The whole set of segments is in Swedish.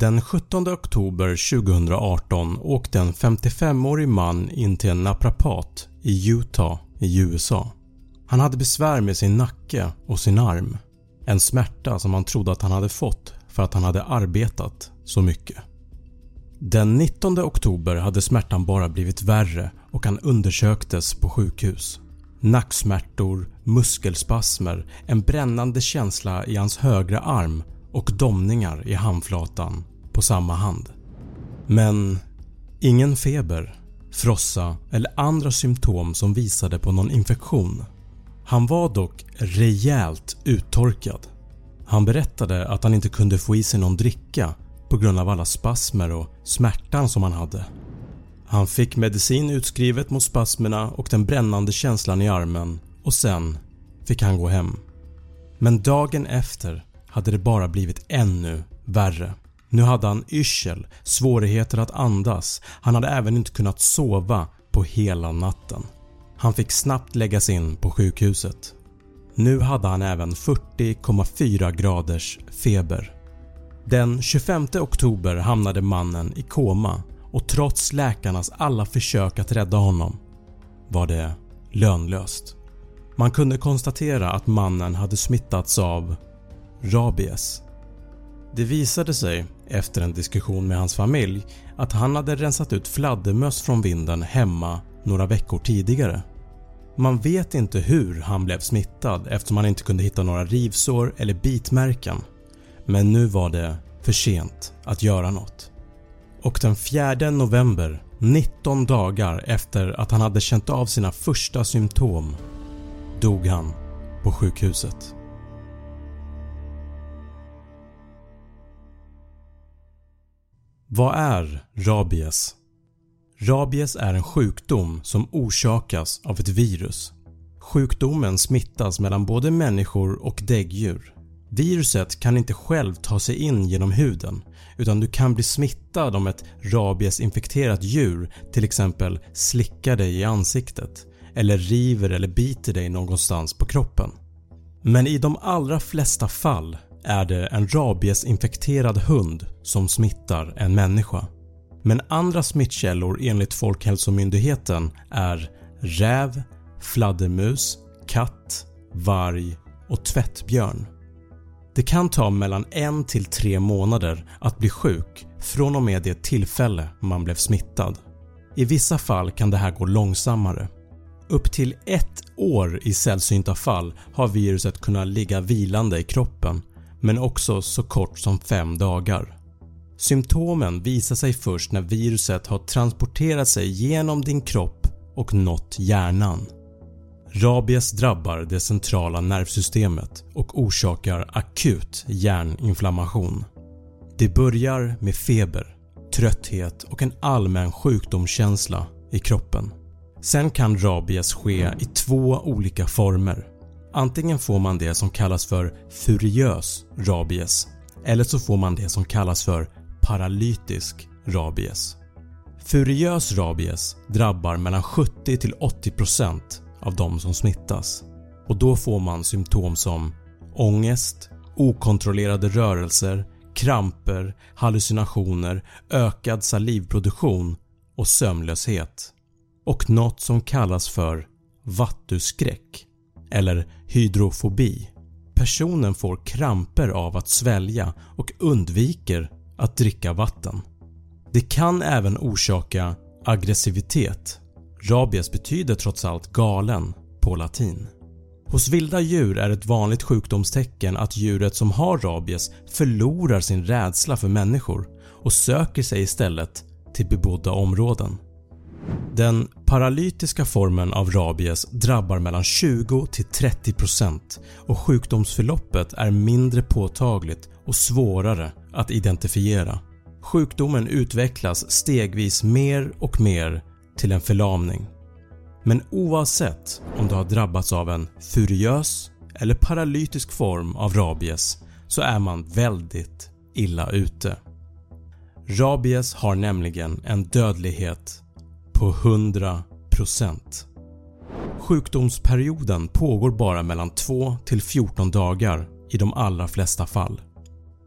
Den 17 oktober 2018 åkte en 55-årig man in till en naprapat i Utah i USA. Han hade besvär med sin nacke och sin arm. En smärta som han trodde att han hade fått för att han hade arbetat så mycket. Den 19 oktober hade smärtan bara blivit värre och han undersöktes på sjukhus. Nacksmärtor, muskelspasmer, en brännande känsla i hans högra arm och domningar i handflatan på samma hand. Men ingen feber, frossa eller andra symptom som visade på någon infektion. Han var dock rejält uttorkad. Han berättade att han inte kunde få i sig någon dricka på grund av alla spasmer och smärtan som han hade. Han fick medicin utskrivet mot spasmerna och den brännande känslan i armen och sen fick han gå hem. Men dagen efter hade det bara blivit ännu värre. Nu hade han yrsel, svårigheter att andas, han hade även inte kunnat sova på hela natten. Han fick snabbt läggas in på sjukhuset. Nu hade han även 40,4 graders feber. Den 25 oktober hamnade mannen i koma och trots läkarnas alla försök att rädda honom var det lönlöst. Man kunde konstatera att mannen hade smittats av rabies. Det visade sig efter en diskussion med hans familj att han hade rensat ut fladdermöss från vinden hemma några veckor tidigare. Man vet inte hur han blev smittad eftersom man inte kunde hitta några rivsår eller bitmärken men nu var det för sent att göra något. Och den 4 november, 19 dagar efter att han hade känt av sina första symptom, dog han på sjukhuset. Vad är rabies? Rabies är en sjukdom som orsakas av ett virus. Sjukdomen smittas mellan både människor och däggdjur. Viruset kan inte själv ta sig in genom huden utan du kan bli smittad om ett rabiesinfekterat djur till exempel slickar dig i ansiktet eller river eller biter dig någonstans på kroppen. Men i de allra flesta fall är det en rabiesinfekterad hund som smittar en människa. Men andra smittkällor enligt Folkhälsomyndigheten är räv, fladdermus, katt, varg och tvättbjörn. Det kan ta mellan 1 till 3 månader att bli sjuk från och med det tillfälle man blev smittad. I vissa fall kan det här gå långsammare. Upp till ett år i sällsynta fall har viruset kunnat ligga vilande i kroppen men också så kort som 5 dagar. Symptomen visar sig först när viruset har transporterat sig genom din kropp och nått hjärnan. Rabies drabbar det centrala nervsystemet och orsakar akut hjärninflammation. Det börjar med feber, trötthet och en allmän sjukdomskänsla i kroppen. Sen kan rabies ske i två olika former. Antingen får man det som kallas för furiös rabies eller så får man det som kallas för paralytisk rabies. Furiös rabies drabbar mellan 70-80% av de som smittas. Och då får man symptom som ångest, okontrollerade rörelser, kramper, hallucinationer, ökad salivproduktion och sömnlöshet. Och något som kallas för vattuskräck eller hydrofobi. Personen får kramper av att svälja och undviker att dricka vatten. Det kan även orsaka aggressivitet. Rabies betyder trots allt galen på latin. Hos vilda djur är ett vanligt sjukdomstecken att djuret som har rabies förlorar sin rädsla för människor och söker sig istället till bebodda områden. Den paralytiska formen av rabies drabbar mellan 20-30% och sjukdomsförloppet är mindre påtagligt och svårare att identifiera. Sjukdomen utvecklas stegvis mer och mer till en förlamning. Men oavsett om du har drabbats av en furiös eller paralytisk form av rabies så är man väldigt illa ute. Rabies har nämligen en dödlighet på 100%. Sjukdomsperioden pågår bara mellan 2 till 14 dagar i de allra flesta fall.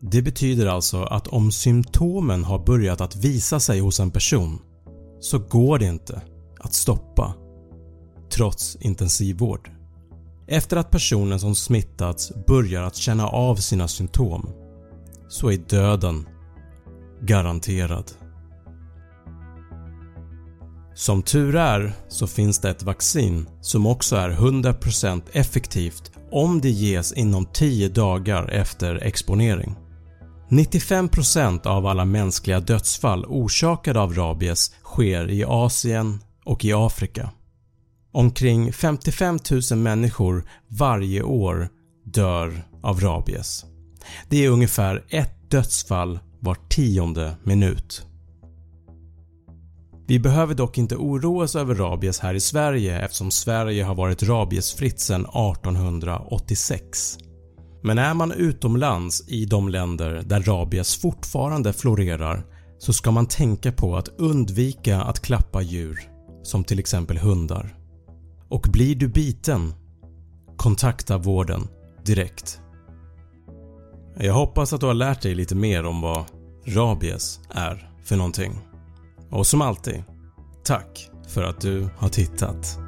Det betyder alltså att om symptomen har börjat att visa sig hos en person så går det inte att stoppa trots intensivvård. Efter att personen som smittats börjar att känna av sina symptom så är döden garanterad. Som tur är så finns det ett vaccin som också är 100% effektivt om det ges inom 10 dagar efter exponering. 95% av alla mänskliga dödsfall orsakade av rabies sker i Asien och i Afrika. Omkring 55 000 människor varje år dör av rabies. Det är ungefär ett dödsfall var tionde minut. Vi behöver dock inte oroa oss över rabies här i Sverige eftersom Sverige har varit rabiesfritt sedan 1886. Men är man utomlands i de länder där rabies fortfarande florerar så ska man tänka på att undvika att klappa djur som till exempel hundar. Och blir du biten, kontakta vården direkt. Jag hoppas att du har lärt dig lite mer om vad rabies är för någonting. Och som alltid, tack för att du har tittat.